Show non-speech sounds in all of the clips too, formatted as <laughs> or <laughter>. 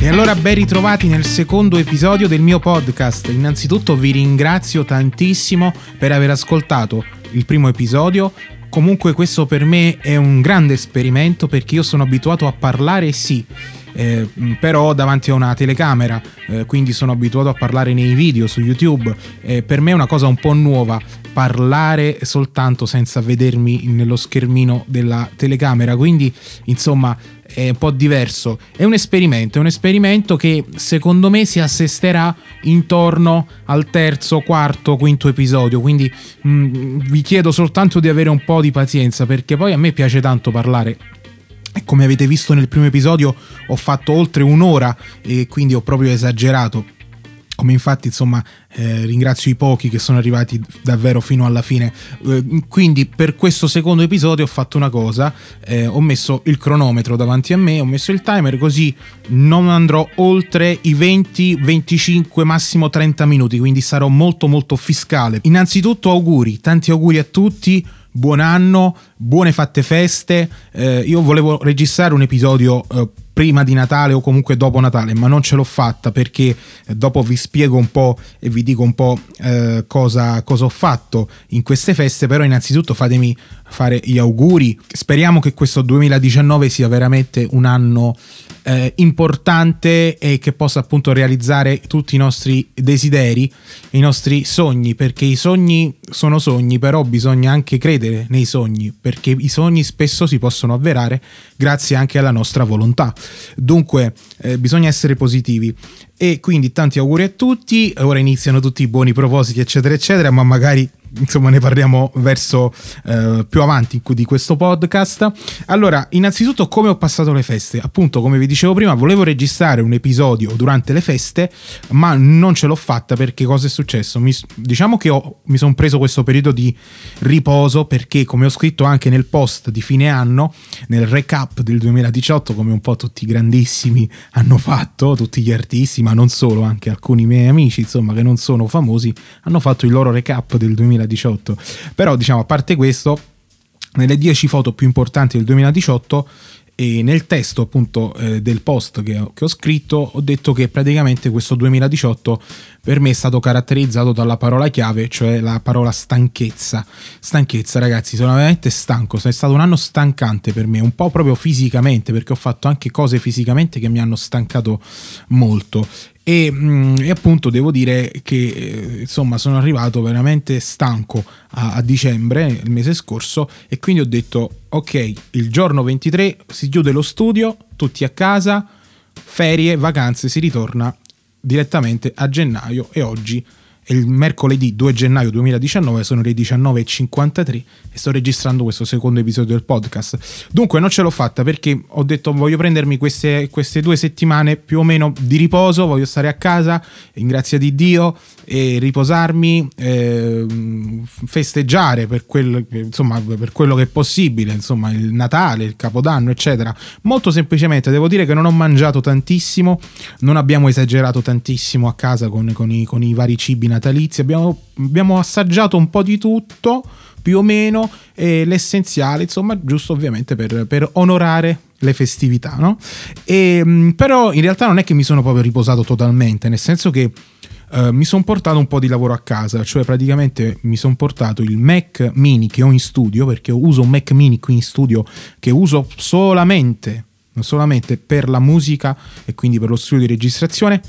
E allora ben ritrovati nel secondo episodio del mio podcast. Innanzitutto vi ringrazio tantissimo per aver ascoltato il primo episodio. Comunque questo per me è un grande esperimento perché io sono abituato a parlare sì, eh, però davanti a una telecamera, eh, quindi sono abituato a parlare nei video su YouTube. Eh, per me è una cosa un po' nuova parlare soltanto senza vedermi nello schermino della telecamera, quindi insomma è un po' diverso. È un esperimento, è un esperimento che secondo me si assesterà intorno al terzo, quarto, quinto episodio. Quindi mh, vi chiedo soltanto di avere un po' di pazienza perché poi a me piace tanto parlare. Come avete visto nel primo episodio ho fatto oltre un'ora e quindi ho proprio esagerato. Come infatti insomma eh, ringrazio i pochi che sono arrivati davvero fino alla fine. Eh, quindi per questo secondo episodio ho fatto una cosa. Eh, ho messo il cronometro davanti a me ho messo il timer così non andrò oltre i 20 25 massimo 30 minuti quindi sarò molto molto fiscale. Innanzitutto auguri tanti auguri a tutti buon anno, buone fatte feste. Eh, io volevo registrare un episodio eh, prima di Natale o comunque dopo Natale, ma non ce l'ho fatta perché eh, dopo vi spiego un po' e vi dico un po' eh, cosa, cosa ho fatto in queste feste, però innanzitutto fatemi fare gli auguri. Speriamo che questo 2019 sia veramente un anno eh, importante e che possa appunto realizzare tutti i nostri desideri, i nostri sogni, perché i sogni sono sogni, però bisogna anche credere nei sogni, perché i sogni spesso si possono avverare grazie anche alla nostra volontà. Dunque eh, bisogna essere positivi e quindi tanti auguri a tutti, ora iniziano tutti i buoni propositi eccetera eccetera, ma magari insomma ne parliamo verso eh, più avanti di questo podcast. Allora, innanzitutto come ho passato le feste? Appunto, come vi dicevo prima, volevo registrare un episodio durante le feste, ma non ce l'ho fatta perché cosa è successo? Mi, diciamo che ho, mi sono preso questo periodo di riposo perché, come ho scritto anche nel post di fine anno, nel recap del 2018, come un po' tutti i grandissimi <laughs> hanno fatto, tutti gli artisti, ma non solo, anche alcuni miei amici, insomma, che non sono famosi, hanno fatto il loro recap del 2018 2018. Però diciamo, a parte questo, nelle 10 foto più importanti del 2018 e nel testo appunto eh, del post che ho, che ho, scritto ho detto che praticamente questo 2018 per me è stato caratterizzato dalla parola chiave, cioè la parola stanchezza. Stanchezza ragazzi, sono veramente stanco, è stato un anno stancante per me, un po' proprio fisicamente perché ho fatto anche cose fisicamente che mi hanno stancato molto e, mm, e, appunto devo dire che eh, insomma sono arrivato veramente stanco a, a, dicembre, il mese scorso, e quindi ho detto ok, il giorno 23 si chiude lo studio, tutti a casa, ferie, vacanze, si ritorna direttamente a gennaio e oggi il mercoledì 2 gennaio 2019, sono le 19.53 e sto registrando questo secondo episodio del podcast. Dunque non ce l'ho fatta perché ho detto voglio prendermi queste, queste due settimane più o meno di riposo, voglio stare a casa, in grazia di Dio, e riposarmi, eh, festeggiare per, quel, insomma, per quello che è possibile, insomma il Natale, il Capodanno, eccetera. Molto semplicemente devo dire che non ho mangiato tantissimo, non abbiamo esagerato tantissimo a casa con, con, i, con i vari cibi natalizi natalizi, abbiamo, abbiamo assaggiato un po' di tutto, più o meno, e l'essenziale, insomma, giusto ovviamente per, per onorare le festività, no? E, mm, però in realtà non è che mi sono proprio riposato totalmente, nel senso che Uh, mi sono portato un po' di lavoro a casa, cioè praticamente mi sono portato il Mac mini che ho in studio, perché uso un Mac mini qui in studio che uso solamente, solamente per la musica e quindi per lo studio di registrazione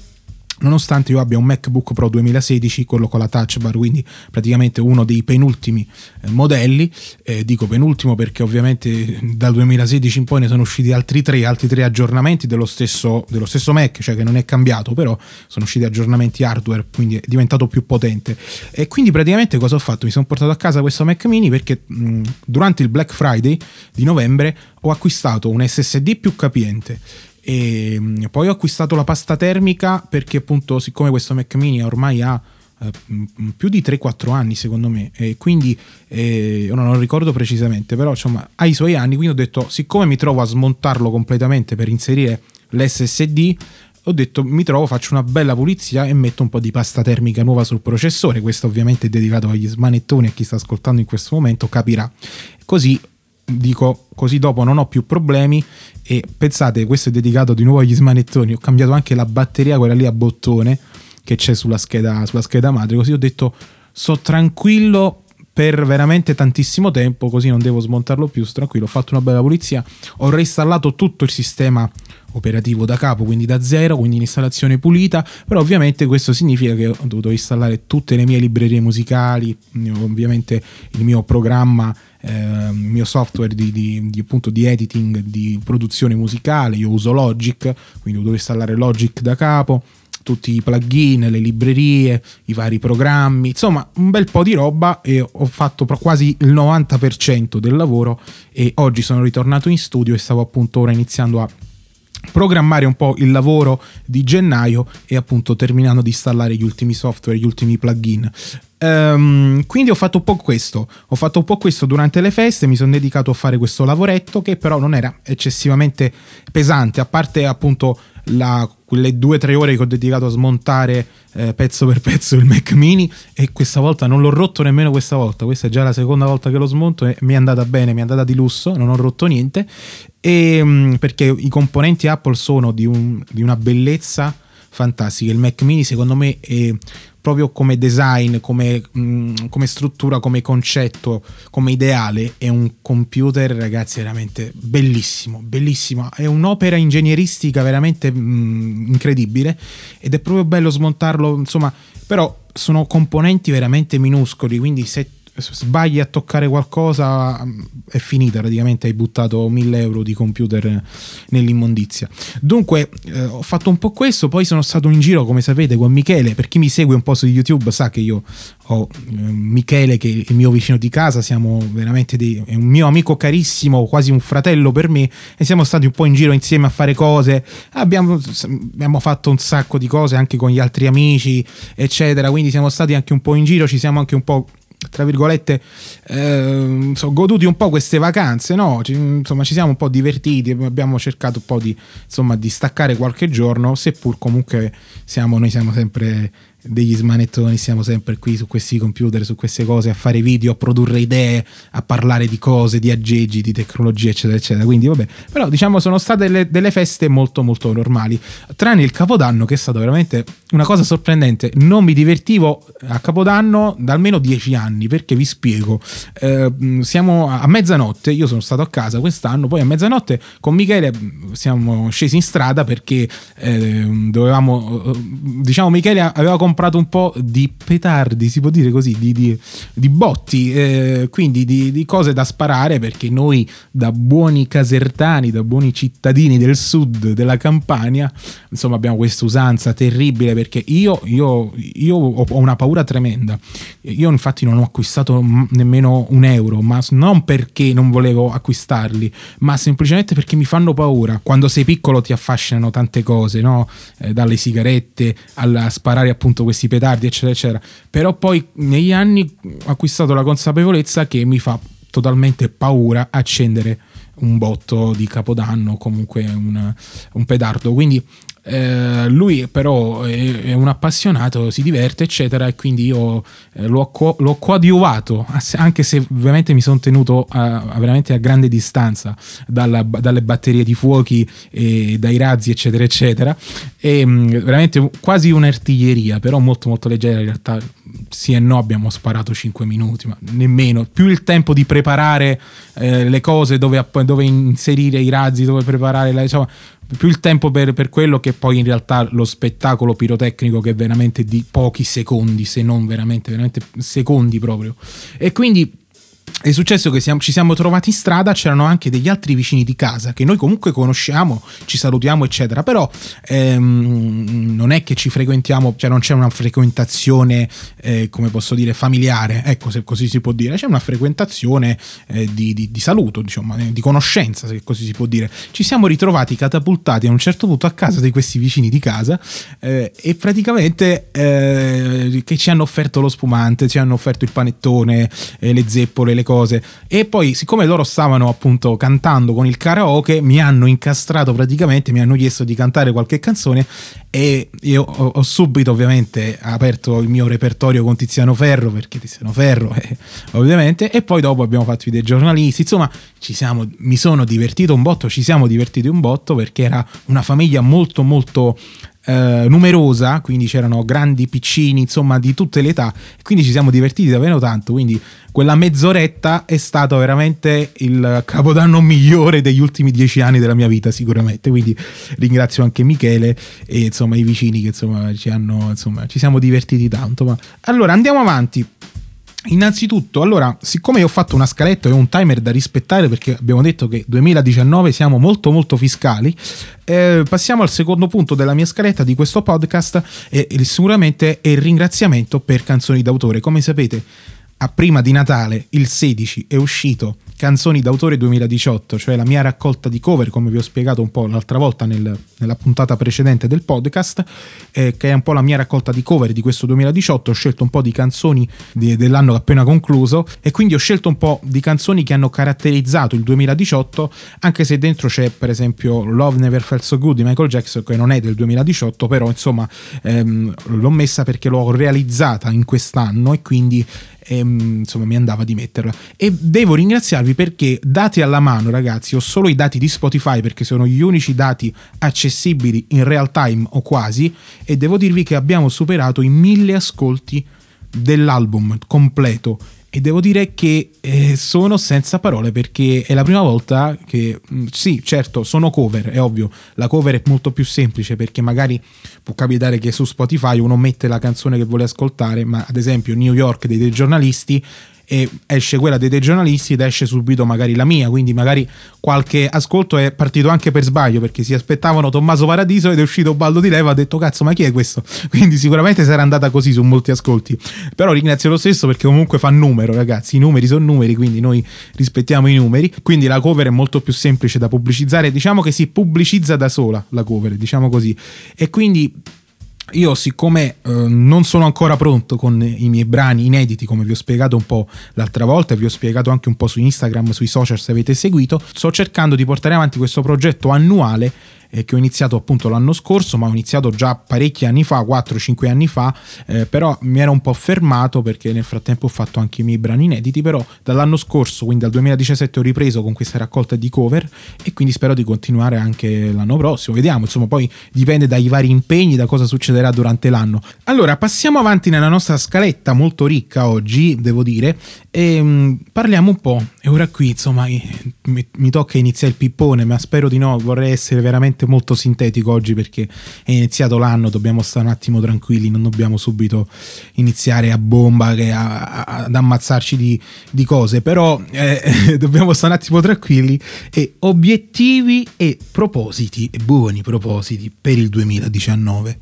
nonostante io abbia un MacBook Pro 2016, quello con la touch bar, quindi praticamente uno dei penultimi eh, modelli, eh, dico penultimo perché ovviamente dal 2016 in poi ne sono usciti altri tre, altri tre aggiornamenti dello stesso, dello stesso Mac, cioè che non è cambiato, però sono usciti aggiornamenti hardware, quindi è diventato più potente. E quindi praticamente cosa ho fatto? Mi sono portato a casa questo Mac mini perché mh, durante il Black Friday di novembre ho acquistato un SSD più capiente e mm, poi ho acquistato la pasta termica perché appunto siccome questo Mac mini ormai ha eh, più di 3-4 anni secondo me e quindi eh, non ricordo precisamente però insomma ha i suoi anni quindi ho detto siccome mi trovo a smontarlo completamente per inserire l'SSD ho detto mi trovo faccio una bella pulizia e metto un po' di pasta termica nuova sul processore. Questo ovviamente è dedicato agli smanettoni e chi sta ascoltando in questo momento capirà. Così dico così dopo non ho più problemi e pensate questo è dedicato di nuovo agli smanettoni. Ho cambiato anche la batteria quella lì a bottone che c'è sulla scheda, sulla scheda madre. Così ho detto sto tranquillo per veramente tantissimo tempo, così non devo smontarlo più, tranquillo, ho fatto una bella pulizia, ho reinstallato tutto il sistema operativo da capo, quindi da zero, quindi l'installazione pulita, però ovviamente questo significa che ho dovuto installare tutte le mie librerie musicali, ovviamente il mio programma, eh, il mio software di, di, di, appunto, di editing, di produzione musicale, io uso Logic, quindi ho dovuto installare Logic da capo, tutti i plugin, le librerie, i vari programmi, insomma un bel po' di roba e ho fatto quasi il 90% del lavoro e oggi sono ritornato in studio e stavo appunto ora iniziando a programmare un po' il lavoro di gennaio e appunto terminando di installare gli ultimi software, gli ultimi plugin. Um, quindi ho fatto un po' questo, ho fatto un po' questo durante le feste, mi sono dedicato a fare questo lavoretto che però non era eccessivamente pesante, a parte appunto la, quelle due o tre ore che ho dedicato a smontare eh, pezzo per pezzo il Mac mini e questa volta non l'ho rotto nemmeno questa volta, questa è già la seconda volta che lo smonto e mi è andata bene, mi è andata di lusso, non ho rotto niente. E, mm, perché i componenti Apple sono di, un, di una bellezza fantastica, il Mac mini secondo me è proprio come design, come, mh, mm, come, struttura, come concetto, come ideale, è un computer, ragazzi, veramente bellissimo, bellissimo. È un'opera ingegneristica veramente mh, mm, incredibile ed è proprio bello smontarlo, insomma, però sono componenti veramente minuscoli, quindi se sbagli a toccare qualcosa è finita praticamente hai buttato 1000 euro di computer nell'immondizia. Dunque eh, ho fatto un po' questo poi sono stato in giro come sapete con Michele. Per chi mi segue un po' su YouTube sa che io ho eh, Michele che è il mio vicino di casa siamo veramente dei, è un mio amico carissimo quasi un fratello per me e siamo stati un po' in giro insieme a fare cose. Abbiamo, abbiamo fatto un sacco di cose anche con gli altri amici eccetera. Quindi siamo stati anche un po' in giro ci siamo anche un po' tra virgolette, eh, so, goduti un po' queste vacanze, no? Ci, insomma, ci siamo un po' divertiti, abbiamo cercato un po' di, insomma, di staccare qualche giorno, seppur comunque siamo, noi siamo sempre degli smanettoni, siamo sempre qui su questi computer, su queste cose, a fare video, a produrre idee, a parlare di cose, di aggeggi, di tecnologia, eccetera, eccetera. Quindi, vabbè, però diciamo sono state delle, delle feste molto, molto normali, tranne il Capodanno, che è stato veramente una cosa sorprendente. Non mi divertivo a Capodanno da almeno dieci anni, perché vi spiego. Eh, siamo a mezzanotte, io sono stato a casa quest'anno, poi a mezzanotte con Michele siamo scesi in strada perché eh, dovevamo, diciamo, Michele aveva comprato comprato un po' di petardi, si può dire così, di, di, di botti, eh, quindi di, di, cose da sparare perché noi da buoni casertani, da buoni cittadini del sud della Campania, insomma abbiamo questa usanza terribile perché io, io, io ho una paura tremenda. Io infatti non ho acquistato nemmeno un euro, ma non perché non volevo acquistarli, ma semplicemente perché mi fanno paura. Quando sei piccolo ti affascinano tante cose, no? Eh, dalle sigarette alla sparare appunto appunto questi petardi, eccetera, eccetera. Però poi negli anni ho acquistato la consapevolezza che mi fa totalmente paura accendere un botto di capodanno o comunque un, un pedardo. Quindi eh, lui però è, è, un appassionato, si diverte, eccetera, e quindi io eh, l'ho, l'ho, coadiuvato, anche se ovviamente mi sono tenuto a, a veramente a grande distanza dalla, dalle batterie di fuochi dai razzi, eccetera, eccetera. E mm, veramente quasi un'artiglieria, però molto molto leggera in realtà. Sì e no, abbiamo sparato 5 minuti, ma nemmeno. Più il tempo di preparare eh, le cose, dove, dove, inserire i razzi, dove preparare la, insomma, più il tempo per, per, quello che poi in realtà lo spettacolo pirotecnico che è veramente di pochi secondi, se non veramente, veramente secondi proprio. E quindi è successo che siamo, ci siamo trovati in strada, c'erano anche degli altri vicini di casa che noi comunque conosciamo, ci salutiamo, eccetera, però ehm, non è che ci frequentiamo, cioè non c'è una frequentazione, eh, come posso dire, familiare, ecco se così si può dire, c'è una frequentazione eh, di, di, di, saluto, diciamo, di conoscenza, se così si può dire. Ci siamo ritrovati catapultati a un certo punto a casa di questi vicini di casa eh, e praticamente eh, che ci hanno offerto lo spumante, ci hanno offerto il panettone, eh, le zeppole, le delle cose. E poi, siccome loro stavano appunto cantando con il karaoke, mi hanno incastrato praticamente, mi hanno chiesto di cantare qualche canzone e io ho, ho subito ovviamente aperto il mio repertorio con Tiziano Ferro, perché Tiziano Ferro, eh, ovviamente, e poi dopo abbiamo fatto i dei giornalisti, insomma, ci siamo, mi sono divertito un botto, ci siamo divertiti un botto perché era una famiglia molto molto eh, numerosa, quindi c'erano grandi, piccini, insomma di tutte le età, quindi ci siamo divertiti davvero tanto, quindi quella mezz'oretta è stato veramente il capodanno migliore degli ultimi dieci anni della mia vita sicuramente, quindi ringrazio anche Michele e insomma i vicini che insomma ci hanno, insomma ci siamo divertiti tanto, ma allora andiamo avanti. Innanzitutto, allora, siccome io ho fatto una scaletta e un timer da rispettare perché abbiamo detto che 2019 siamo molto molto fiscali, eh, passiamo al secondo punto della mia scaletta di questo podcast e sicuramente è il ringraziamento per canzoni d'autore. Come sapete, a prima di Natale, il 16, è uscito Canzoni d'autore 2018, cioè la mia raccolta di cover, come vi ho spiegato un po' l'altra volta nel, nella puntata precedente del podcast, eh, che è un po' la mia raccolta di cover di questo 2018. Ho scelto un po' di canzoni di, dell'anno appena concluso e quindi ho scelto un po' di canzoni che hanno caratterizzato il 2018, anche se dentro c'è per esempio Love Never Felt So Good di Michael Jackson, che non è del 2018, però insomma ehm, l'ho messa perché l'ho realizzata in quest'anno e quindi e, ehm, insomma mi andava di metterla. E devo ringraziarvi perché dati alla mano ragazzi, ho solo i dati di Spotify perché sono gli unici dati accessibili in real time o quasi e devo dirvi che abbiamo superato i mille ascolti dell'album completo e devo dire che eh, sono senza parole perché è la prima volta che mm, sì certo sono cover è ovvio. La cover è molto più semplice perché magari può capitare che su Spotify uno mette la canzone che vuole ascoltare ma ad esempio New York dei, dei giornalisti e esce quella dei, dei giornalisti ed esce subito magari la mia, quindi magari qualche ascolto è partito anche per sbaglio perché si aspettavano Tommaso Paradiso ed è uscito Baldo di Leva ha detto cazzo ma chi è questo? <laughs> Quindi sicuramente sarà andata così su molti ascolti, però ringrazio lo stesso perché comunque fa numero ragazzi, i numeri sono numeri quindi noi rispettiamo i numeri, quindi la cover è molto più semplice da pubblicizzare, diciamo che si pubblicizza da sola la cover, diciamo così, e quindi io siccome eh, non sono ancora pronto con i miei brani inediti, come vi ho spiegato un po' l'altra volta, e vi ho spiegato anche un po' su Instagram, sui social se avete seguito, sto cercando di portare avanti questo progetto annuale eh, che ho iniziato appunto l'anno scorso, ma ho iniziato già parecchi anni fa, 4-5 anni fa, eh, però mi ero un po' fermato perché nel frattempo ho fatto anche i miei brani inediti, però dall'anno scorso, quindi dal 2017 ho ripreso con questa raccolta di cover e quindi spero di continuare anche l'anno prossimo, vediamo, insomma poi dipende dai vari impegni, da cosa succederà durante l'anno. Allora, passiamo avanti nella nostra scaletta molto ricca oggi, devo dire, e um, parliamo un po', e ora qui insomma mi, mi tocca iniziare il pippone, ma spero di no, vorrei essere veramente molto sintetico oggi perché è iniziato l'anno, dobbiamo stare un attimo tranquilli, non dobbiamo subito iniziare a bomba, a, a, ad ammazzarci di, di cose, però eh, <laughs> dobbiamo stare un attimo tranquilli e obiettivi e propositi, buoni propositi per il 2019.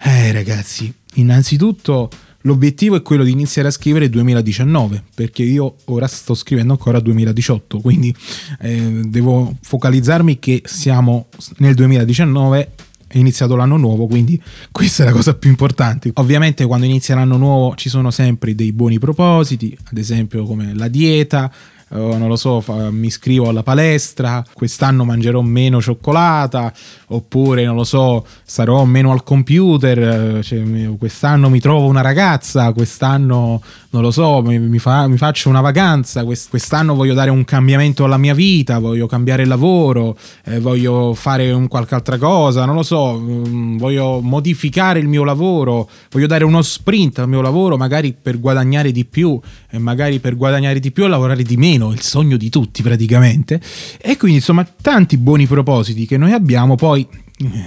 Eh ragazzi, innanzitutto L'obiettivo è quello di iniziare a scrivere 2019, perché io ora sto scrivendo ancora 2018, quindi eh, devo focalizzarmi che siamo nel 2019 è iniziato l'anno nuovo, quindi questa è la cosa più importante. Ovviamente quando inizia l'anno nuovo ci sono sempre dei buoni propositi, ad esempio come la dieta, uh, non lo so, fa, mi iscrivo alla palestra, quest'anno mangerò meno cioccolata, oppure non lo so, sarò meno al computer, cioè, quest'anno mi trovo una ragazza, quest'anno non lo so, mi, mi, fa, mi faccio una vacanza, quest, quest'anno voglio dare un cambiamento alla mia vita, voglio cambiare lavoro, eh, voglio fare un qualche altra cosa, non lo so, um, voglio modificare il mio lavoro, voglio dare uno sprint al mio lavoro magari per guadagnare di più e magari per guadagnare di più e lavorare di meno il sogno di tutti praticamente. E quindi insomma tanti buoni propositi che noi abbiamo, poi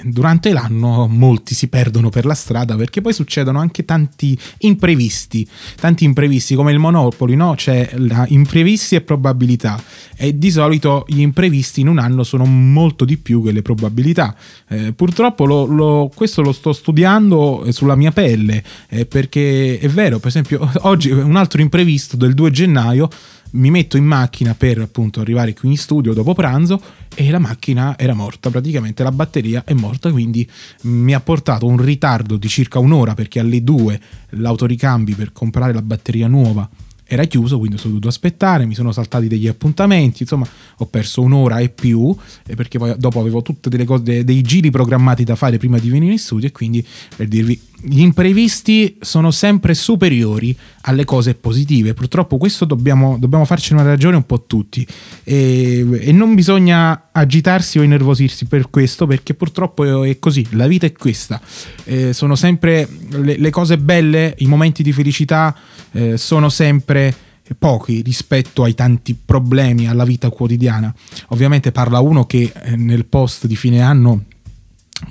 durante l'anno molti si perdono per la strada perché poi succedono anche tanti imprevisti, tanti imprevisti come il Monopoli, no? C'è imprevisti e probabilità e di solito gli imprevisti in un anno sono molto di più che le probabilità. Eh, purtroppo lo, lo, questo lo sto studiando sulla mia pelle eh, perché è vero, per esempio <laughs> oggi un altro imprevisto del 2 gennaio mi metto in macchina per appunto arrivare qui in studio dopo pranzo e la macchina era morta, praticamente la batteria è morta, quindi mi ha portato un ritardo di circa un'ora perché alle 2 l'autoricambi per comprare la batteria nuova era chiuso, quindi sono dovuto aspettare, mi sono saltati degli appuntamenti, insomma ho perso un'ora e più, eh, perché poi dopo avevo cose, dei giri programmati da fare prima di venire in studio e quindi per dirvi gli imprevisti sono sempre superiori alle cose positive. Purtroppo questo dobbiamo, dobbiamo farci una ragione un po' tutti. E, e, non bisogna agitarsi o innervosirsi per questo, perché purtroppo è così. La vita è questa. Eh, sono sempre le, le, cose belle, i momenti di felicità eh, sono sempre pochi rispetto ai tanti problemi alla vita quotidiana. Ovviamente parla uno che eh, nel post di fine anno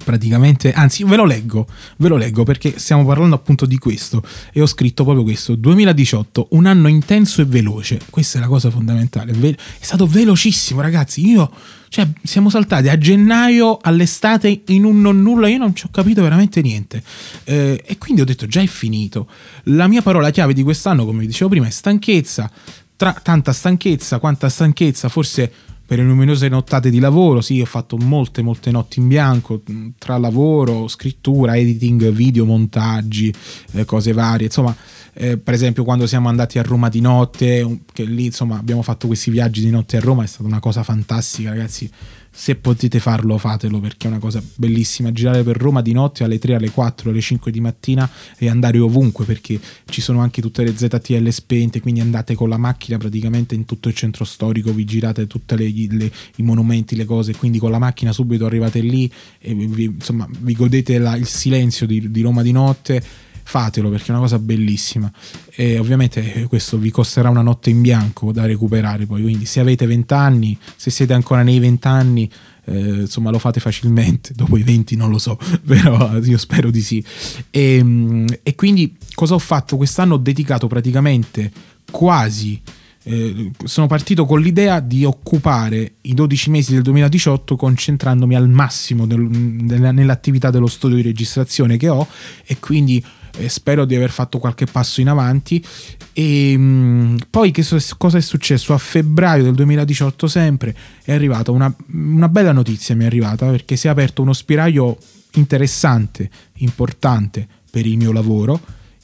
praticamente, anzi ve lo leggo, ve lo leggo perché stiamo parlando appunto di questo. E ho scritto proprio questo, 2018, un anno intenso e veloce, questa è la cosa fondamentale, è stato velocissimo ragazzi, io, cioè siamo saltati a gennaio all'estate in un non nulla, io non ci ho capito veramente niente. Eh, e quindi ho detto già è finito, la mia parola chiave di quest'anno come vi dicevo prima è stanchezza, tra tanta stanchezza, quanta stanchezza, forse per le numerose nottate di lavoro, sì, ho fatto molte, molte notti in bianco, mm, tra lavoro, scrittura, editing, video, montaggi, eh, cose varie, insomma, eh, per esempio quando siamo andati a Roma di notte, che lì, insomma, abbiamo fatto questi viaggi di notte a Roma, è stata una cosa fantastica, ragazzi, se potete farlo fatelo perché è una cosa bellissima. Girare per Roma di notte alle 3 alle 4 alle 5 di mattina e andare ovunque perché ci sono anche tutte le ZTL spente quindi andate con la macchina praticamente in tutto il centro storico vi girate tutti i monumenti le cose quindi con la macchina subito arrivate lì e vi, insomma vi godete la, il silenzio di, di Roma di notte fatelo perché è una cosa bellissima. E ovviamente questo vi costerà una notte in bianco da recuperare poi. Quindi se avete 20 anni se siete ancora nei 20 anni eh, insomma lo fate facilmente. <laughs> Dopo i 20 non lo so <laughs> però io spero di sì. E, ehm, e quindi cosa ho fatto? Quest'anno ho dedicato praticamente quasi eh, sono partito con l'idea di occupare i 12 mesi del 2018 concentrandomi al massimo del, nell'attività dello studio di registrazione che ho e quindi eh, spero di aver fatto qualche passo in avanti. E mh, mm, poi che so, cosa è successo? A febbraio del 2018 sempre è arrivata una, una bella notizia, mi è arrivata perché si è aperto uno spiraglio interessante, importante per il mio lavoro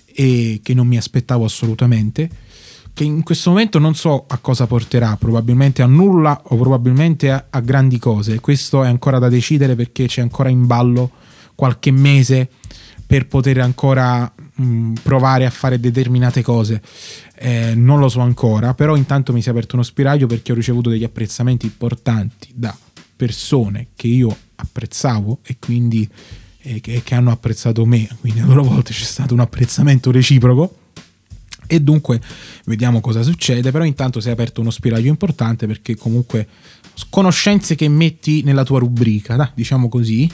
e che non mi aspettavo assolutamente che in questo momento non so a cosa porterà, probabilmente a nulla o probabilmente a, a grandi cose. Questo è ancora da decidere perché c'è ancora in ballo qualche mese per poter ancora mh, provare a fare determinate cose. Eh, non lo so ancora, però intanto mi si è aperto uno spiraglio perché ho ricevuto degli apprezzamenti importanti da persone che io apprezzavo e quindi eh, che, che hanno apprezzato me, quindi a loro volte c'è stato un apprezzamento reciproco. E dunque vediamo cosa succede, però intanto si è aperto uno spiraglio importante perché comunque conoscenze che metti nella tua rubrica, diciamo così,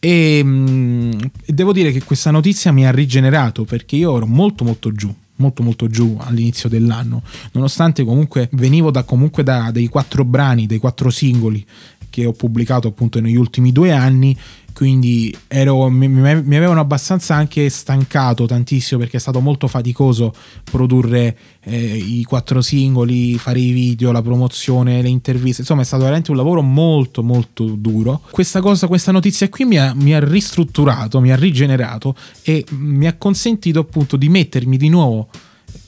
e, mm, e devo dire che questa notizia mi ha rigenerato perché io ero molto molto giù molto molto giù all'inizio dell'anno nonostante comunque venivo da, comunque da dei quattro brani dei quattro singoli che ho pubblicato appunto negli ultimi due anni quindi ero, mi, mi, avevano abbastanza anche stancato tantissimo perché è stato molto faticoso produrre eh, i quattro singoli, fare i video, la promozione, le interviste, insomma è stato veramente un lavoro molto molto duro. Questa cosa, questa notizia qui mi ha, mi ha ristrutturato, mi ha rigenerato e mi ha consentito appunto di mettermi di nuovo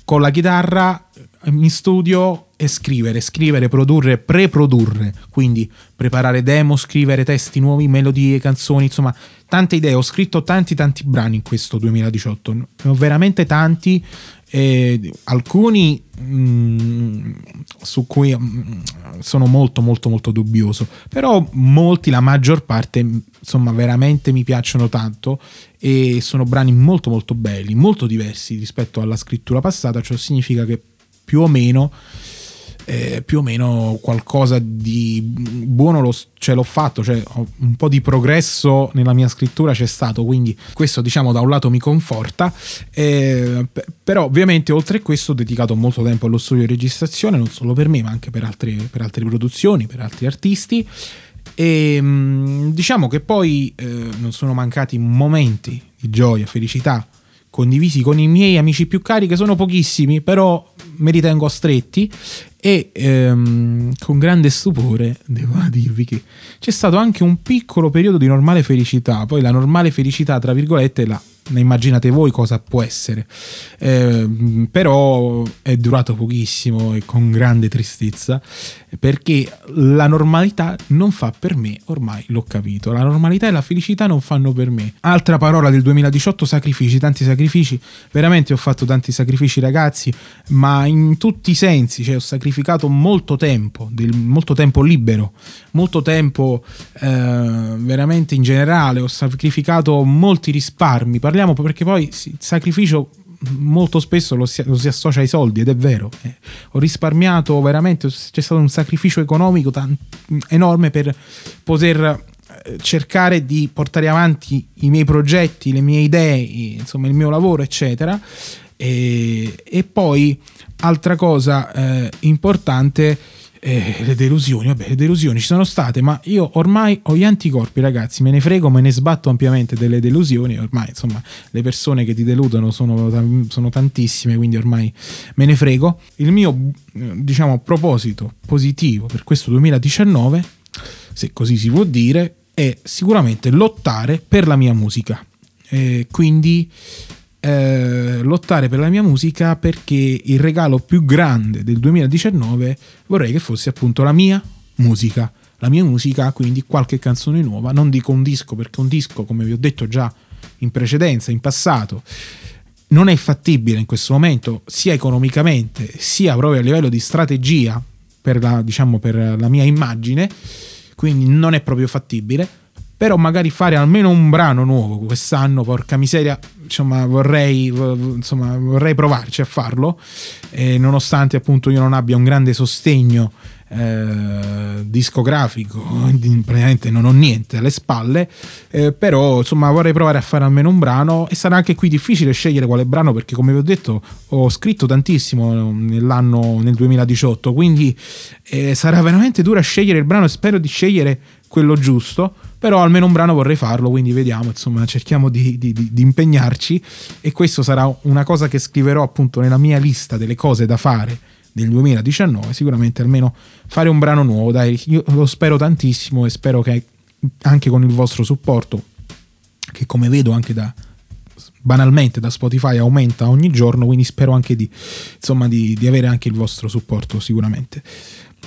con la chitarra in studio e scrivere, scrivere, produrre, pre-produrre, quindi preparare demo, scrivere testi nuovi, melodie, canzoni, insomma, tante idee. Ho scritto tanti tanti brani in questo 2018, ne ho veramente tanti, eh, alcuni mh, mm, su cui mh, mm, sono molto molto molto dubbioso, però molti, la maggior parte, insomma, veramente mi piacciono tanto e sono brani molto molto belli, molto diversi rispetto alla scrittura passata, ciò significa che più o meno eh, più o meno qualcosa di buono lo, cioè, l'ho fatto, cioè, un po' di progresso nella mia scrittura c'è stato, quindi questo diciamo da un lato mi conforta, eh, però ovviamente oltre a questo ho dedicato molto tempo allo studio di registrazione, non solo per me ma anche per altre, per altre produzioni, per altri artisti. E mm, diciamo che poi eh, non sono mancati momenti di gioia, felicità condivisi con i miei amici più cari, che sono pochissimi, però mi ritengo stretti. E ehm, con grande stupore devo <laughs> dirvi che c'è stato anche un piccolo periodo di normale felicità. Poi la normale felicità, tra virgolette, la immaginate voi cosa può essere. Eh, però è durato pochissimo e con grande tristezza perché la normalità non fa per me, ormai l'ho capito. La normalità e la felicità non fanno per me. Altra parola del 2018, sacrifici, tanti sacrifici. Veramente ho fatto tanti sacrifici ragazzi, ma in tutti i sensi, cioè ho sacrificato molto tempo, del, molto tempo libero, molto tempo eh, veramente in generale, ho sacrificato molti risparmi parliamo perché poi il sacrificio molto spesso lo si, lo si, associa ai soldi ed è vero. Eh, ho risparmiato veramente, c'è stato un sacrificio economico tan- enorme per poter eh, cercare di portare avanti i miei progetti, le mie idee, insomma il mio lavoro, eccetera. E, e poi altra cosa eh, importante eh, le delusioni, vabbè, le delusioni ci sono state, ma io ormai ho gli anticorpi, ragazzi, me ne frego, me ne sbatto ampiamente delle delusioni, ormai insomma le persone che ti deludono sono, sono tantissime, quindi ormai me ne frego. Il mio, diciamo, proposito positivo per questo 2019, se così si può dire, è sicuramente lottare per la mia musica. Eh, quindi eh, lottare per la mia musica perché il regalo più grande del 2019 vorrei che fosse appunto la mia musica. La mia musica, quindi qualche canzone nuova, non dico un disco perché un disco, come vi ho detto già in precedenza, in passato, non è fattibile in questo momento, sia economicamente, sia proprio a livello di strategia per la, diciamo, per la mia immagine, quindi non è proprio fattibile però magari fare almeno un brano nuovo quest'anno, porca miseria, insomma vorrei, insomma, vorrei provarci a farlo, e nonostante appunto io non abbia un grande sostegno eh, discografico, praticamente non ho niente alle spalle, eh, però insomma vorrei provare a fare almeno un brano. E sarà anche qui difficile scegliere quale brano perché come vi ho detto ho scritto tantissimo nell'anno nel 2018, quindi eh, sarà veramente dura scegliere il brano e spero di scegliere quello giusto però almeno un brano vorrei farlo, quindi vediamo, insomma, cerchiamo di, di, di, impegnarci. E questo sarà una cosa che scriverò appunto nella mia lista delle cose da fare del 2019, sicuramente almeno fare un brano nuovo, dai, io lo spero tantissimo e spero che anche con il vostro supporto, che come vedo anche da banalmente da Spotify aumenta ogni giorno, quindi spero anche di, insomma, di, di avere anche il vostro supporto sicuramente.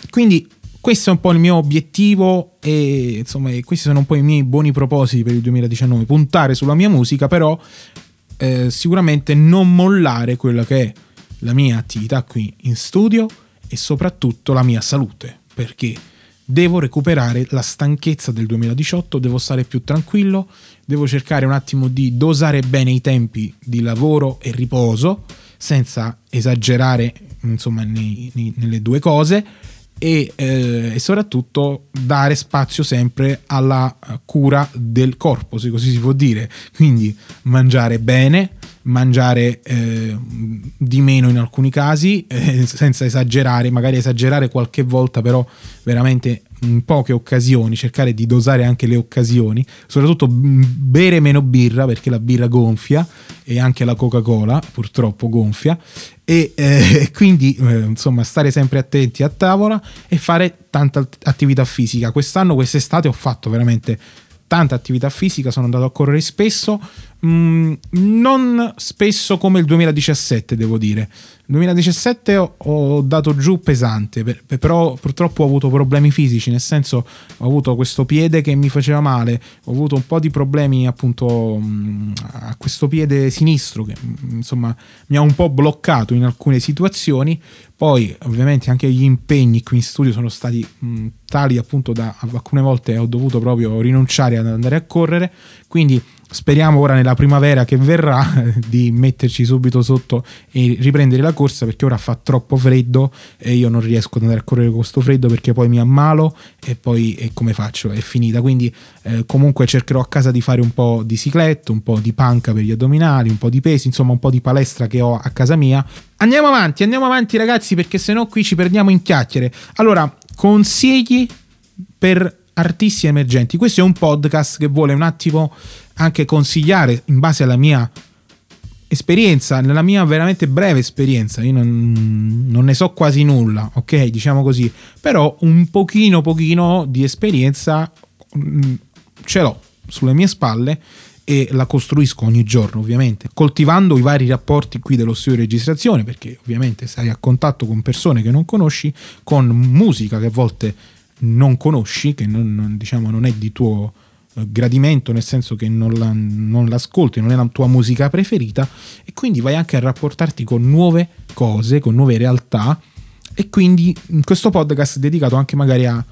Quindi questo è un po' il mio obiettivo e insomma questi sono un po' i miei buoni propositi per il 2019, puntare sulla mia musica, però eh, sicuramente non mollare quella che è la mia attività qui in studio e soprattutto la mia salute, perché devo recuperare la stanchezza del 2018, devo stare più tranquillo, devo cercare un attimo di dosare bene i tempi di lavoro e riposo senza esagerare insomma nei, nei, nelle due cose e, eh, e, soprattutto dare spazio sempre alla cura del corpo, se così si può dire. Quindi mangiare bene, mangiare eh, di meno in alcuni casi, eh, senza esagerare, magari esagerare qualche volta, però veramente poche occasioni, cercare di dosare anche le occasioni, soprattutto bere meno birra perché la birra gonfia e anche la Coca-Cola purtroppo gonfia e eh, <laughs> quindi eh, insomma stare sempre attenti a tavola e fare tanta attività fisica. Quest'anno, quest'estate ho fatto veramente tanta attività fisica, sono andato a correre spesso, mm, non spesso come il 2017 devo dire. Nel 2017 ho, ho dato giù pesante, per, per, però purtroppo ho avuto problemi fisici, nel senso ho avuto questo piede che mi faceva male, ho avuto un po' di problemi appunto mm, a questo piede sinistro che mm, insomma mi ha un po' bloccato in alcune situazioni, poi ovviamente anche gli impegni qui in studio sono stati mh, tali appunto da alcune volte ho dovuto proprio rinunciare ad andare a correre, quindi speriamo ora nella primavera che verrà <laughs> di metterci subito sotto e riprendere la corsa perché ora fa troppo freddo e io non riesco ad andare a correre con questo freddo perché poi mi ammalo e poi e come faccio? È finita. Quindi eh, comunque cercherò a casa di fare un po' di cicletto, un po' di panca per gli addominali, un po' di pesi, insomma un po' di palestra che ho a casa mia. Andiamo avanti, andiamo avanti ragazzi perché sennò qui ci perdiamo in chiacchiere. Allora, consigli per artisti emergenti. Questo è un podcast che vuole un attimo anche consigliare in base alla mia esperienza, nella mia veramente breve esperienza, io non, non, ne so quasi nulla, ok? Diciamo così, però un pochino, pochino di esperienza mm, ce l'ho sulle mie spalle e la costruisco ogni giorno ovviamente, coltivando i vari rapporti qui dello studio di registrazione perché ovviamente sei a contatto con persone che non conosci, con musica che a volte non conosci, che non, diciamo, non è di tuo gradimento, nel senso che non, la, non l'ascolti, non è la tua musica preferita e quindi vai anche a rapportarti con nuove cose, con nuove realtà e quindi in questo podcast è dedicato anche magari a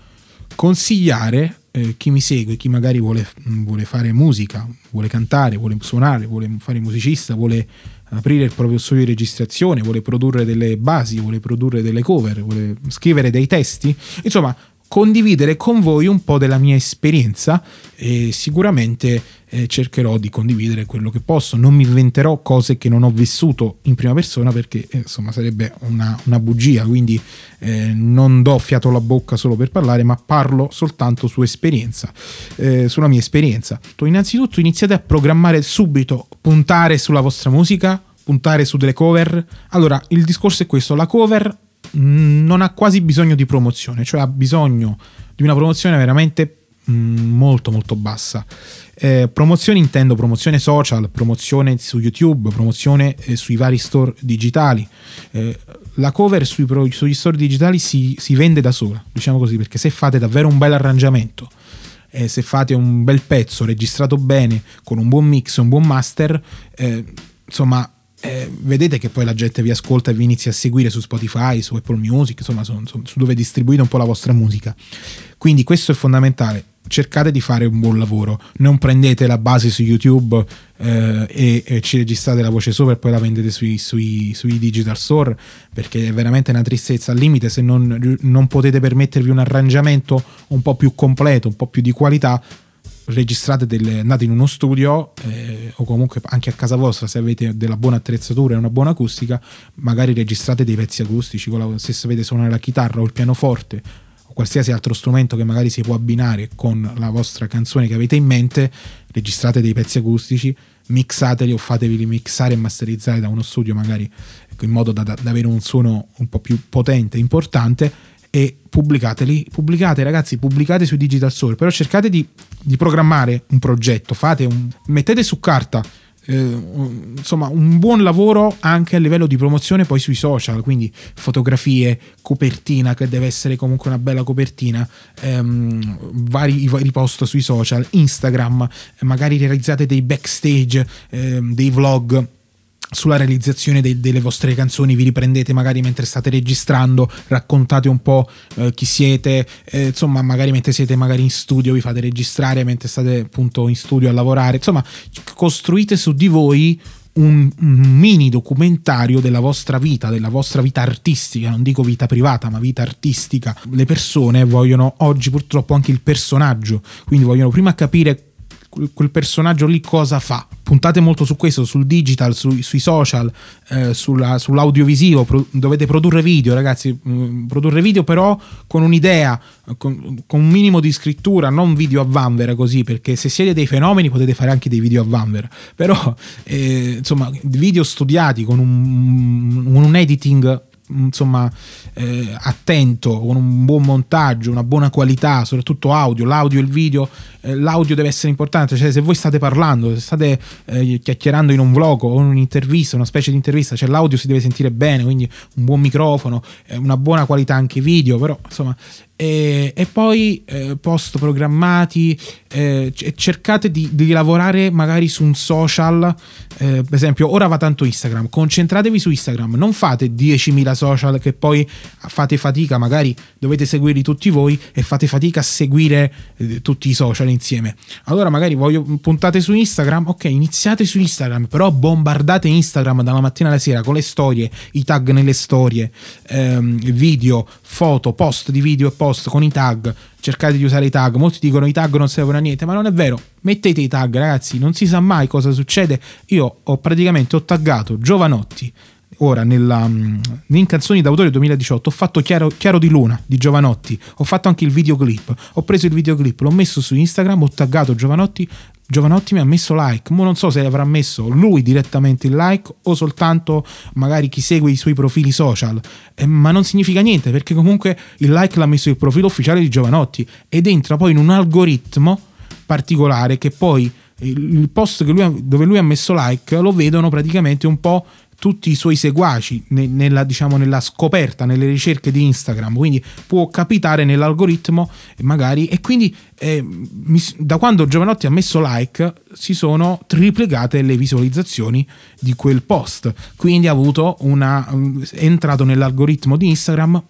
consigliare eh, chi mi segue, chi magari vuole, vuole, fare musica, vuole cantare, vuole suonare, vuole fare musicista, vuole aprire il proprio studio di registrazione, vuole produrre delle basi, vuole produrre delle cover, vuole scrivere dei testi, insomma condividere con voi un po' della mia esperienza e sicuramente eh, cercherò di condividere quello che posso. Non mi inventerò cose che non ho vissuto in prima persona perché eh, insomma sarebbe una, una bugia, quindi eh, non do fiato alla bocca solo per parlare, ma parlo soltanto su esperienza, eh, sulla mia esperienza. Innanzitutto iniziate a programmare subito, puntare sulla vostra musica, puntare su delle cover. Allora, il discorso è questo, la cover non ha quasi bisogno di promozione, cioè ha bisogno di una promozione veramente mm, molto molto bassa. Eh, promozione intendo promozione social, promozione su YouTube, promozione eh, sui vari store digitali. Eh, la cover sui pro, sugli store digitali si, si, vende da sola, diciamo così, perché se fate davvero un bel arrangiamento, eh, se fate un bel pezzo registrato bene, con un buon mix, un buon master, eh, insomma eh, vedete che poi la gente vi ascolta e vi inizia a seguire su Spotify, su Apple Music, insomma su, su, su dove distribuite un po' la vostra musica. Quindi questo è fondamentale. Cercate di fare un buon lavoro, non prendete la base su YouTube eh, e, e, ci registrate la voce sopra e poi la vendete sui, sui, sui, digital store perché è veramente una tristezza al limite se non, non potete permettervi un arrangiamento un po' più completo, un po' più di qualità registrate delle, andate in uno studio eh, o comunque anche a casa vostra se avete della buona attrezzatura e una buona acustica magari registrate dei pezzi acustici la, se sapete suonare la chitarra o il pianoforte o qualsiasi altro strumento che magari si può abbinare con la vostra canzone che avete in mente registrate dei pezzi acustici mixateli o fatevi mixare e masterizzare da uno studio magari in modo da, da, avere un suono un po' più potente importante e pubblicateli. Pubblicate, ragazzi, pubblicate sui digital store, però cercate di, di programmare un progetto, un, mettete su carta eh, insomma un buon lavoro anche a livello di promozione poi sui social quindi fotografie copertina che deve essere comunque una bella copertina ehm, vari, vari post sui social instagram magari realizzate dei backstage ehm, dei vlog sulla realizzazione de- delle vostre canzoni, vi riprendete magari mentre state registrando, raccontate un po' eh, chi siete, eh, insomma magari mentre siete magari in studio vi fate registrare mentre state appunto in studio a lavorare, insomma costruite su di voi un, mini documentario della vostra vita, della vostra vita artistica, non dico vita privata, ma vita artistica. Le persone vogliono oggi purtroppo anche il personaggio, quindi vogliono prima capire quel personaggio lì cosa fa. Puntate molto su questo, sul digital, su, sui social, eh, sulla, sull'audiovisivo. Pro, dovete produrre video, ragazzi. Mh, mm, produrre video, però con un'idea, con, con, un minimo di scrittura, non video a vanvera così. Perché se siete dei fenomeni potete fare anche dei video a vanvera. Però, eh, insomma, video studiati con un, un editing insomma eh, attento con un buon montaggio una buona qualità soprattutto audio l'audio e il video eh, l'audio deve essere importante cioè se voi state parlando se state eh, chiacchierando in un vlog o in un'intervista una specie di intervista cioè l'audio si deve sentire bene quindi un buon microfono eh, una buona qualità anche video però insomma e, e poi eh, post programmati eh, cercate di, di, lavorare magari su un social eh, per esempio ora va tanto Instagram concentratevi su Instagram non fate 10.000 social che poi fate fatica magari dovete seguirli tutti voi e fate fatica a seguire eh, tutti i social insieme. Allora magari voglio puntate su Instagram ok iniziate su Instagram però bombardate Instagram dalla mattina alla sera con le storie i tag nelle storie ehm, video foto post di video e post post con i tag, cercate di usare i tag. Molti dicono i tag non servono a niente, ma non è vero. Mettete i tag, ragazzi, non si sa mai cosa succede. Io ho praticamente ho taggato Giovanotti. Ora, nella, mm, in Canzoni d'autore 2018 ho fatto Chiaro, Chiaro di Luna di Giovanotti, ho fatto anche il videoclip, ho preso il videoclip, l'ho messo su Instagram, ho taggato Giovanotti, Giovanotti mi ha messo like, ma non so se avrà messo lui direttamente il like o soltanto magari chi segue i suoi profili social, eh, ma non significa niente perché comunque il like l'ha messo il profilo ufficiale di Giovanotti ed entra poi in un algoritmo particolare che poi il post lui, dove lui ha messo like lo vedono praticamente un po' tutti i suoi seguaci nella, diciamo, nella scoperta, nelle ricerche di Instagram, quindi può capitare nell'algoritmo magari e quindi eh, mi, da quando Giovanotti ha messo like si sono triplicate le visualizzazioni di quel post, quindi ha avuto una, è entrato nell'algoritmo di Instagram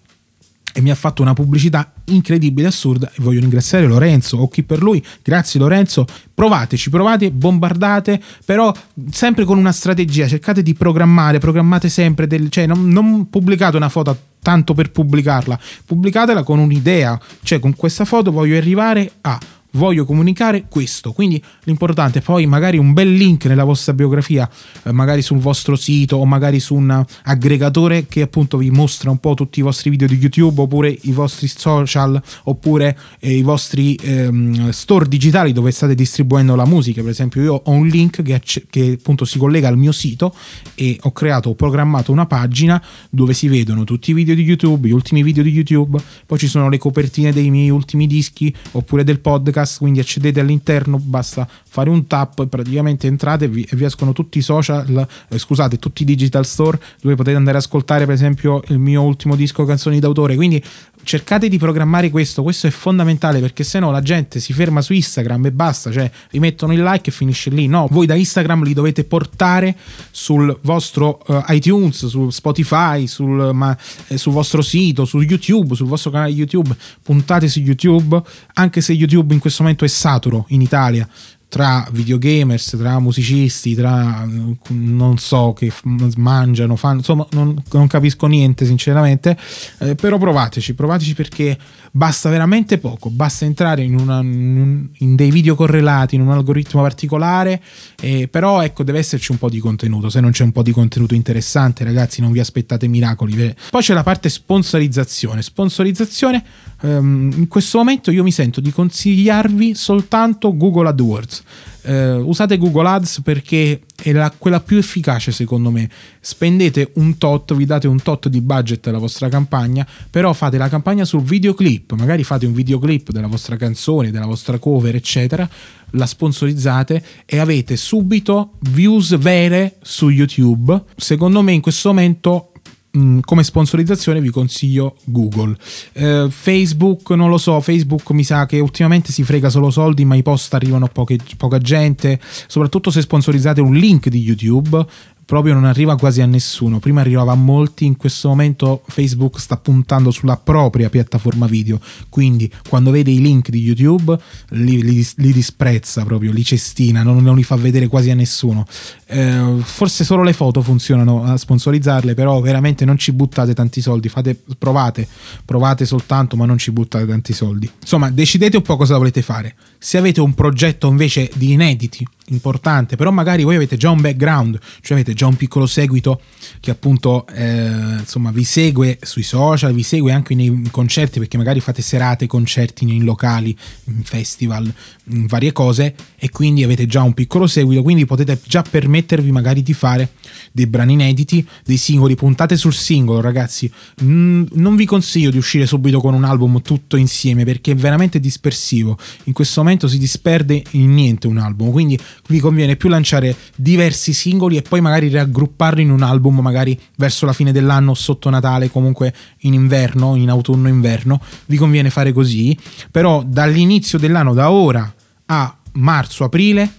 e mi ha fatto una pubblicità incredibile, assurda e voglio ringraziare Lorenzo o chi per lui, grazie Lorenzo, provateci, provate, bombardate, però sempre con una strategia, cercate di programmare, programmate sempre, del, cioè non, non pubblicate una foto tanto per pubblicarla, pubblicatela con un'idea, cioè con questa foto voglio arrivare a voglio comunicare questo. Quindi l'importante è poi magari un bel link nella vostra biografia, eh, magari sul vostro sito o magari su un aggregatore che appunto vi mostra un po' tutti i vostri video di YouTube oppure i vostri social oppure eh, i vostri ehm, store digitali dove state distribuendo la musica. Per esempio io ho un link che, che appunto si collega al mio sito e ho creato, ho programmato una pagina dove si vedono tutti i video di YouTube, gli ultimi video di YouTube, poi ci sono le copertine dei miei ultimi dischi oppure del podcast podcast, quindi accedete all'interno, basta fare un tap e praticamente entrate e vi, e vi escono tutti i social, eh, scusate, tutti i digital store dove potete andare ad ascoltare per esempio il mio ultimo disco canzoni d'autore, quindi cercate di programmare questo, questo è fondamentale perché se no la gente si ferma su Instagram e basta, cioè rimettono il like e finisce lì. No, voi da Instagram li dovete portare sul vostro uh, iTunes, su Spotify, sul, ma, eh, sul vostro sito, su YouTube, sul vostro canale YouTube. Puntate su YouTube, anche se YouTube in questo momento è saturo in Italia tra videogamers, tra musicisti, tra non so che mangiano, fanno, insomma non, non capisco niente sinceramente, eh, però provateci, provateci perché basta veramente poco, basta entrare in, una, in dei video correlati, in un algoritmo particolare, eh, però ecco deve esserci un po' di contenuto, se non c'è un po' di contenuto interessante ragazzi non vi aspettate miracoli. Poi c'è la parte sponsorizzazione, sponsorizzazione um, in questo momento io mi sento di consigliarvi soltanto Google AdWords eh, usate Google Ads perché è la, quella più efficace secondo me. Spendete un tot, vi date un tot di budget alla vostra campagna, però fate la campagna sul videoclip, magari fate un videoclip della vostra canzone, della vostra cover, eccetera, la sponsorizzate e avete subito views vere su YouTube. Secondo me in questo momento Mm, come sponsorizzazione vi consiglio Google. Eh, Facebook, non lo so, Facebook mi sa che ultimamente si frega solo soldi, ma i post arrivano a poche, poca gente, soprattutto se sponsorizzate un link di YouTube proprio non arriva quasi a nessuno. Prima arrivava a molti, in questo momento Facebook sta puntando sulla propria piattaforma video. Quindi quando vede i link di YouTube li, li, li disprezza proprio, li cestina, non, non, li fa vedere quasi a nessuno. Eh, forse solo le foto funzionano a sponsorizzarle, però veramente non ci buttate tanti soldi. Fate, provate, provate soltanto, ma non ci buttate tanti soldi. Insomma, decidete un po' cosa volete fare. Se avete un progetto invece di inediti importante, però magari voi avete già un background, cioè avete già un piccolo seguito che appunto eh, insomma vi segue sui social, vi segue anche nei concerti perché magari fate serate, concerti in locali, in festival, in varie cose e quindi avete già un piccolo seguito, quindi potete già permettervi magari di fare dei brani inediti, dei singoli, puntate sul singolo ragazzi, mm, non vi consiglio di uscire subito con un album tutto insieme perché è veramente dispersivo, in questo momento si disperde in niente un album, quindi vi conviene più lanciare diversi singoli e poi magari raggrupparli in un album magari verso la fine dell'anno sotto Natale comunque in inverno in autunno inverno. Vi conviene fare così però dall'inizio dell'anno da ora a marzo aprile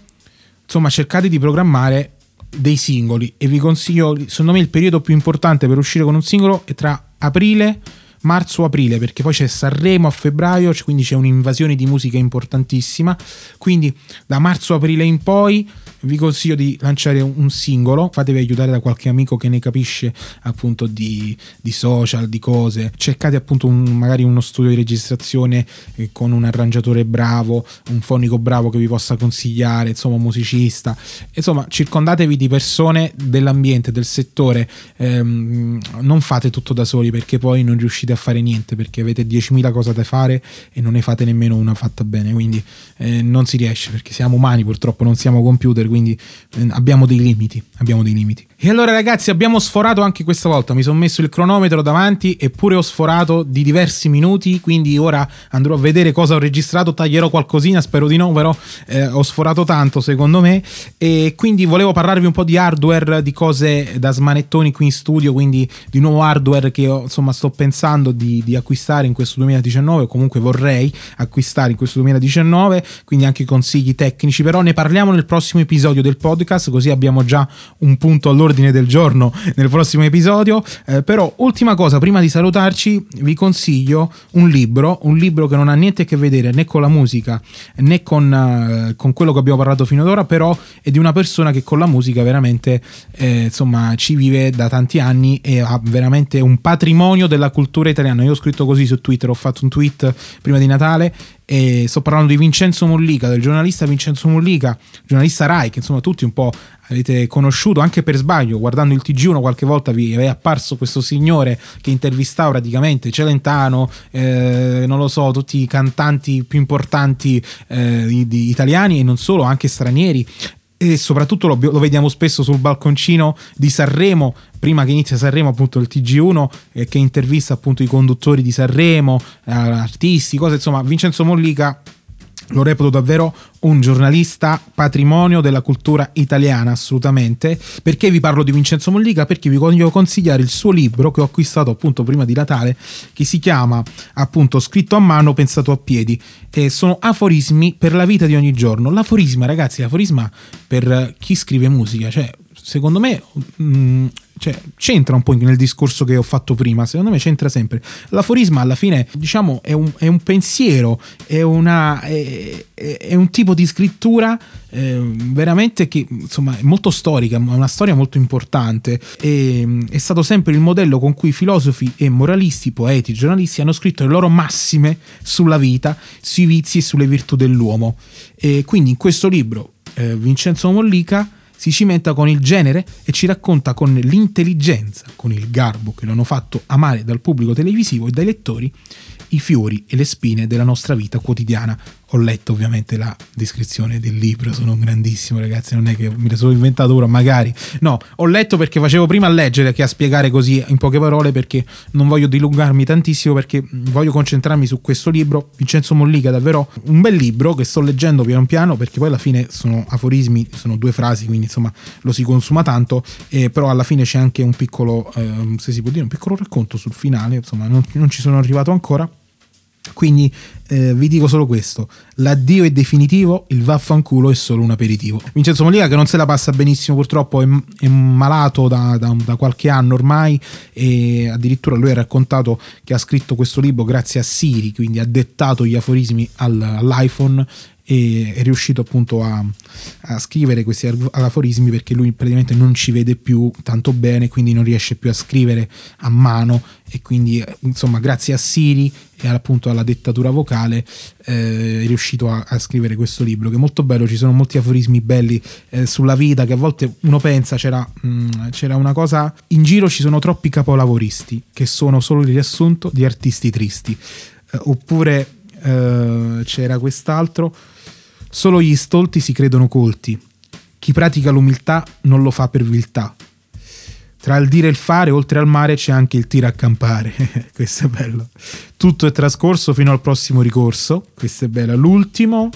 insomma cercate di programmare dei singoli e vi consiglio secondo me il periodo più importante per uscire con un singolo è tra aprile marzo-aprile, perché poi c'è Sanremo a febbraio, quindi c'è un'invasione di musica importantissima. Quindi da marzo-aprile in poi vi consiglio di lanciare un singolo, fatevi aiutare da qualche amico che ne capisce appunto di, di social, di cose, cercate appunto un, magari uno studio di registrazione eh, con un arrangiatore bravo, un fonico bravo che vi possa consigliare, insomma un musicista, insomma circondatevi di persone dell'ambiente, del settore, ehm, non fate tutto da soli perché poi non riuscite a fare niente perché avete 10.000 cose da fare e non ne fate nemmeno una fatta bene, quindi eh, non si riesce perché siamo umani purtroppo, non siamo computer, quindi eh, abbiamo dei limiti, abbiamo dei limiti. E allora ragazzi abbiamo sforato anche questa volta, mi sono messo il cronometro davanti eppure ho sforato di diversi minuti, quindi ora andrò a vedere cosa ho registrato, taglierò qualcosina, spero di no, però eh, ho sforato tanto secondo me. E quindi volevo parlarvi un po' di hardware, di cose da smanettoni qui in studio, quindi di nuovo hardware che io, insomma sto pensando di, di acquistare in questo 2019 o comunque vorrei acquistare in questo 2019, quindi anche consigli tecnici, però ne parliamo nel prossimo episodio del podcast, così abbiamo già un punto all'ordine all'ordine del giorno nel prossimo episodio. Eh, però, ultima cosa, prima di salutarci, vi consiglio un libro, un libro che non ha niente a che vedere né con la musica né con, uh, con quello che abbiamo parlato fino ad ora, però è di una persona che con la musica veramente eh, insomma ci vive da tanti anni e ha veramente un patrimonio della cultura italiana. Io ho scritto così su Twitter, ho fatto un tweet prima di Natale e sto parlando di Vincenzo Mollica, del giornalista Vincenzo Mollica, giornalista Rai, che insomma tutti un po' avete conosciuto anche per sbaglio, guardando il TG1 qualche volta vi è apparso questo signore che intervistava praticamente Celentano, eh, non lo so, tutti i cantanti più importanti eh, italiani e non solo, anche stranieri e soprattutto lo, lo, vediamo spesso sul balconcino di Sanremo prima che inizia Sanremo appunto il TG1 eh, che intervista appunto i conduttori di Sanremo eh, artisti cose insomma Vincenzo Mollica lo reputo davvero un giornalista patrimonio della cultura italiana, assolutamente. Perché vi parlo di Vincenzo Mollica? Perché vi voglio consigliare il suo libro che ho acquistato appunto prima di Natale, che si chiama appunto Scritto a mano, pensato a piedi. E sono aforismi per la vita di ogni giorno. L'aforisma, ragazzi, l'aforisma per chi scrive musica, cioè secondo me mh, mm, cioè, c'entra un po' nel discorso che ho fatto prima, secondo me c'entra sempre. L'aforisma alla fine, diciamo, è un, è un pensiero, è, una, è, è, un tipo di scrittura eh, veramente che insomma è molto storica, una storia molto importante e è stato sempre il modello con cui filosofi e moralisti, poeti, giornalisti hanno scritto le loro massime sulla vita, sui vizi e sulle virtù dell'uomo. E quindi in questo libro eh, Vincenzo Mollica si cimenta con il genere e ci racconta con l'intelligenza, con il garbo che lo hanno fatto amare dal pubblico televisivo e dai lettori, i fiori e le spine della nostra vita quotidiana, ho letto ovviamente la descrizione del libro, sono un grandissimo ragazzi, non è che me ne sono inventato ora, magari. No, ho letto perché facevo prima a leggere che a spiegare così in poche parole perché non voglio dilungarmi tantissimo perché voglio concentrarmi su questo libro. Vincenzo Mollica, davvero un bel libro che sto leggendo piano piano perché poi alla fine sono aforismi, sono due frasi, quindi insomma lo si consuma tanto, eh, però alla fine c'è anche un piccolo, eh, se si può dire, un piccolo racconto sul finale, insomma non, non ci sono arrivato ancora. Quindi eh, vi dico solo questo: l'addio è definitivo, il vaffanculo è solo un aperitivo. Vincenzo Mollica, che non se la passa benissimo, purtroppo è, è malato da, da, da, qualche anno ormai. E addirittura lui ha raccontato che ha scritto questo libro grazie a Siri, quindi ha dettato gli aforismi al, all'iPhone e è riuscito appunto a, a, scrivere questi aforismi perché lui praticamente non ci vede più tanto bene, quindi non riesce più a scrivere a mano e quindi insomma grazie a Siri e appunto alla dettatura vocale eh, è riuscito a, a, scrivere questo libro che è molto bello, ci sono molti aforismi belli eh, sulla vita che a volte uno pensa c'era, mh, mm, c'era una cosa, in giro ci sono troppi capolavoristi che sono solo il riassunto di artisti tristi. Eh, oppure eh, c'era quest'altro Solo gli stolti si credono colti. Chi pratica l'umiltà non lo fa per viltà. Tra il dire e il fare, oltre al mare, c'è anche il tiro a campare. <laughs> Questo è bello. Tutto è trascorso fino al prossimo ricorso. Questo è bello. L'ultimo,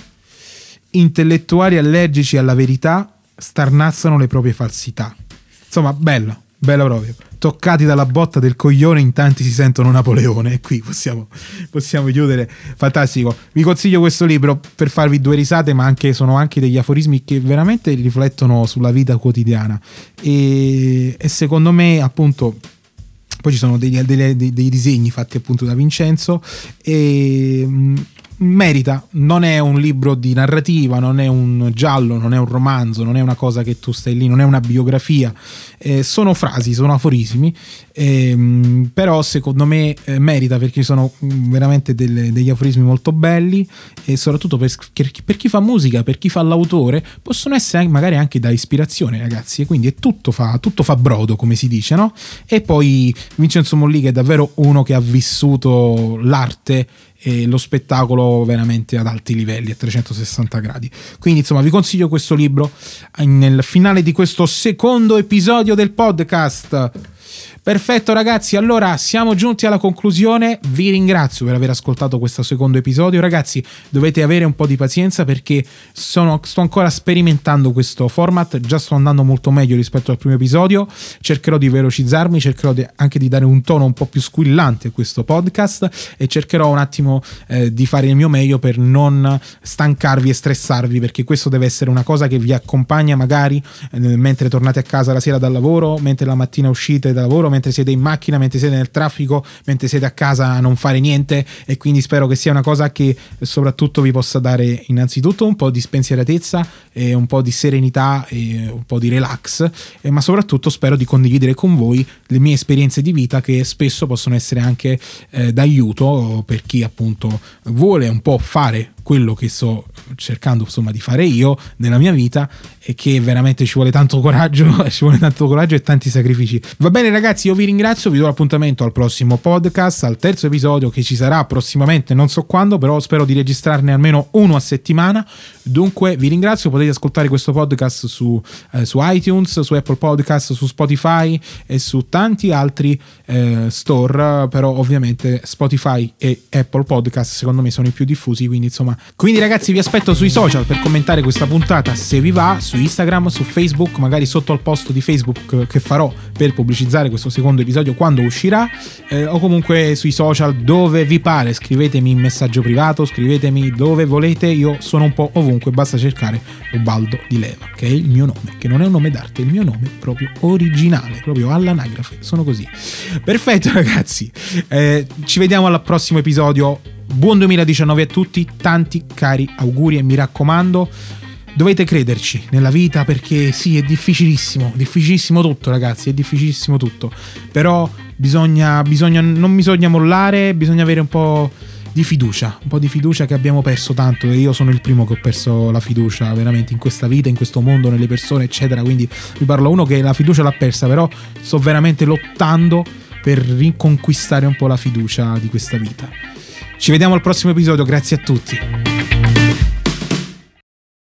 intellettuali allergici alla verità starnazzano le proprie falsità. Insomma, bello, bello proprio toccati dalla botta del coglione in tanti si sentono Napoleone. E qui possiamo, possiamo chiudere. Fantastico. Vi consiglio questo libro per farvi due risate ma anche, sono anche degli aforismi che veramente riflettono sulla vita quotidiana. E, e secondo me appunto poi ci sono degli, dei, dei, dei disegni fatti appunto da Vincenzo e merita, non è un libro di narrativa, non è un giallo, non è un romanzo, non è una cosa che tu stai lì, non è una biografia, eh, sono frasi, sono aforismi, eh, però secondo me eh, merita perché sono mm, veramente delle, degli aforismi molto belli e soprattutto per, per, chi fa musica, per chi fa l'autore, possono essere magari anche da ispirazione ragazzi e quindi tutto fa, tutto fa brodo come si dice, no? E poi Vincenzo Molli che è davvero uno che ha vissuto l'arte e lo spettacolo veramente ad alti livelli, a 360 gradi. Quindi insomma vi consiglio questo libro nel finale di questo secondo episodio del podcast. Perfetto ragazzi, allora siamo giunti alla conclusione, vi ringrazio per aver ascoltato questo secondo episodio, ragazzi dovete avere un po' di pazienza perché sono, sto ancora sperimentando questo format, già sto andando molto meglio rispetto al primo episodio, cercherò di velocizzarmi, cercherò di, anche di dare un tono un po' più squillante a questo podcast e cercherò un attimo eh, di fare il mio meglio per non stancarvi e stressarvi perché questo deve essere una cosa che vi accompagna magari eh, mentre tornate a casa la sera dal lavoro, mentre la mattina uscite da lavoro, mentre siete in macchina, mentre siete nel traffico, mentre siete a casa a non fare niente. E quindi spero che sia una cosa che soprattutto vi possa dare innanzitutto un po' di spensieratezza e un po' di serenità e un po' di relax, ma soprattutto spero di condividere con voi le mie esperienze di vita che spesso possono essere anche eh, d'aiuto per chi appunto vuole un po' fare quello che sto cercando insomma di fare io nella mia vita e che veramente ci vuole tanto coraggio, <laughs> ci vuole tanto coraggio e tanti sacrifici. Va bene ragazzi, io vi ringrazio, vi do appuntamento al prossimo podcast, al terzo episodio che ci sarà prossimamente, non so quando, però spero di registrarne almeno uno a settimana. Dunque vi ringrazio, potete ascoltare questo podcast su, eh, su iTunes, su Apple Podcast, su Spotify e su tanti altri eh, store, però ovviamente Spotify e Apple Podcast secondo me sono i più diffusi, quindi insomma quindi ragazzi vi aspetto sui social per commentare questa puntata se vi va, su Instagram, su Facebook, magari sotto al post di Facebook che farò per pubblicizzare questo secondo episodio quando uscirà, eh, o comunque sui social dove vi pare, scrivetemi in messaggio privato, scrivetemi dove volete, io sono un po' ovunque, basta cercare Ubaldo di Leva, che è il mio nome, che non è un nome d'arte, è il mio nome proprio originale, proprio all'anagrafe, sono così. Perfetto ragazzi, eh, ci vediamo al prossimo episodio Buon 2019 a tutti, tanti cari auguri e mi raccomando, dovete crederci nella vita perché sì, è difficilissimo, difficilissimo tutto ragazzi, è difficilissimo tutto, però bisogna, bisogna, non bisogna mollare, bisogna avere un po' di fiducia, un po' di fiducia che abbiamo perso tanto e io sono il primo che ho perso la fiducia veramente in questa vita, in questo mondo, nelle persone eccetera, quindi vi parlo uno che la fiducia l'ha persa, però sto veramente lottando per riconquistare un po' la fiducia di questa vita. Ci vediamo al prossimo episodio, grazie a tutti.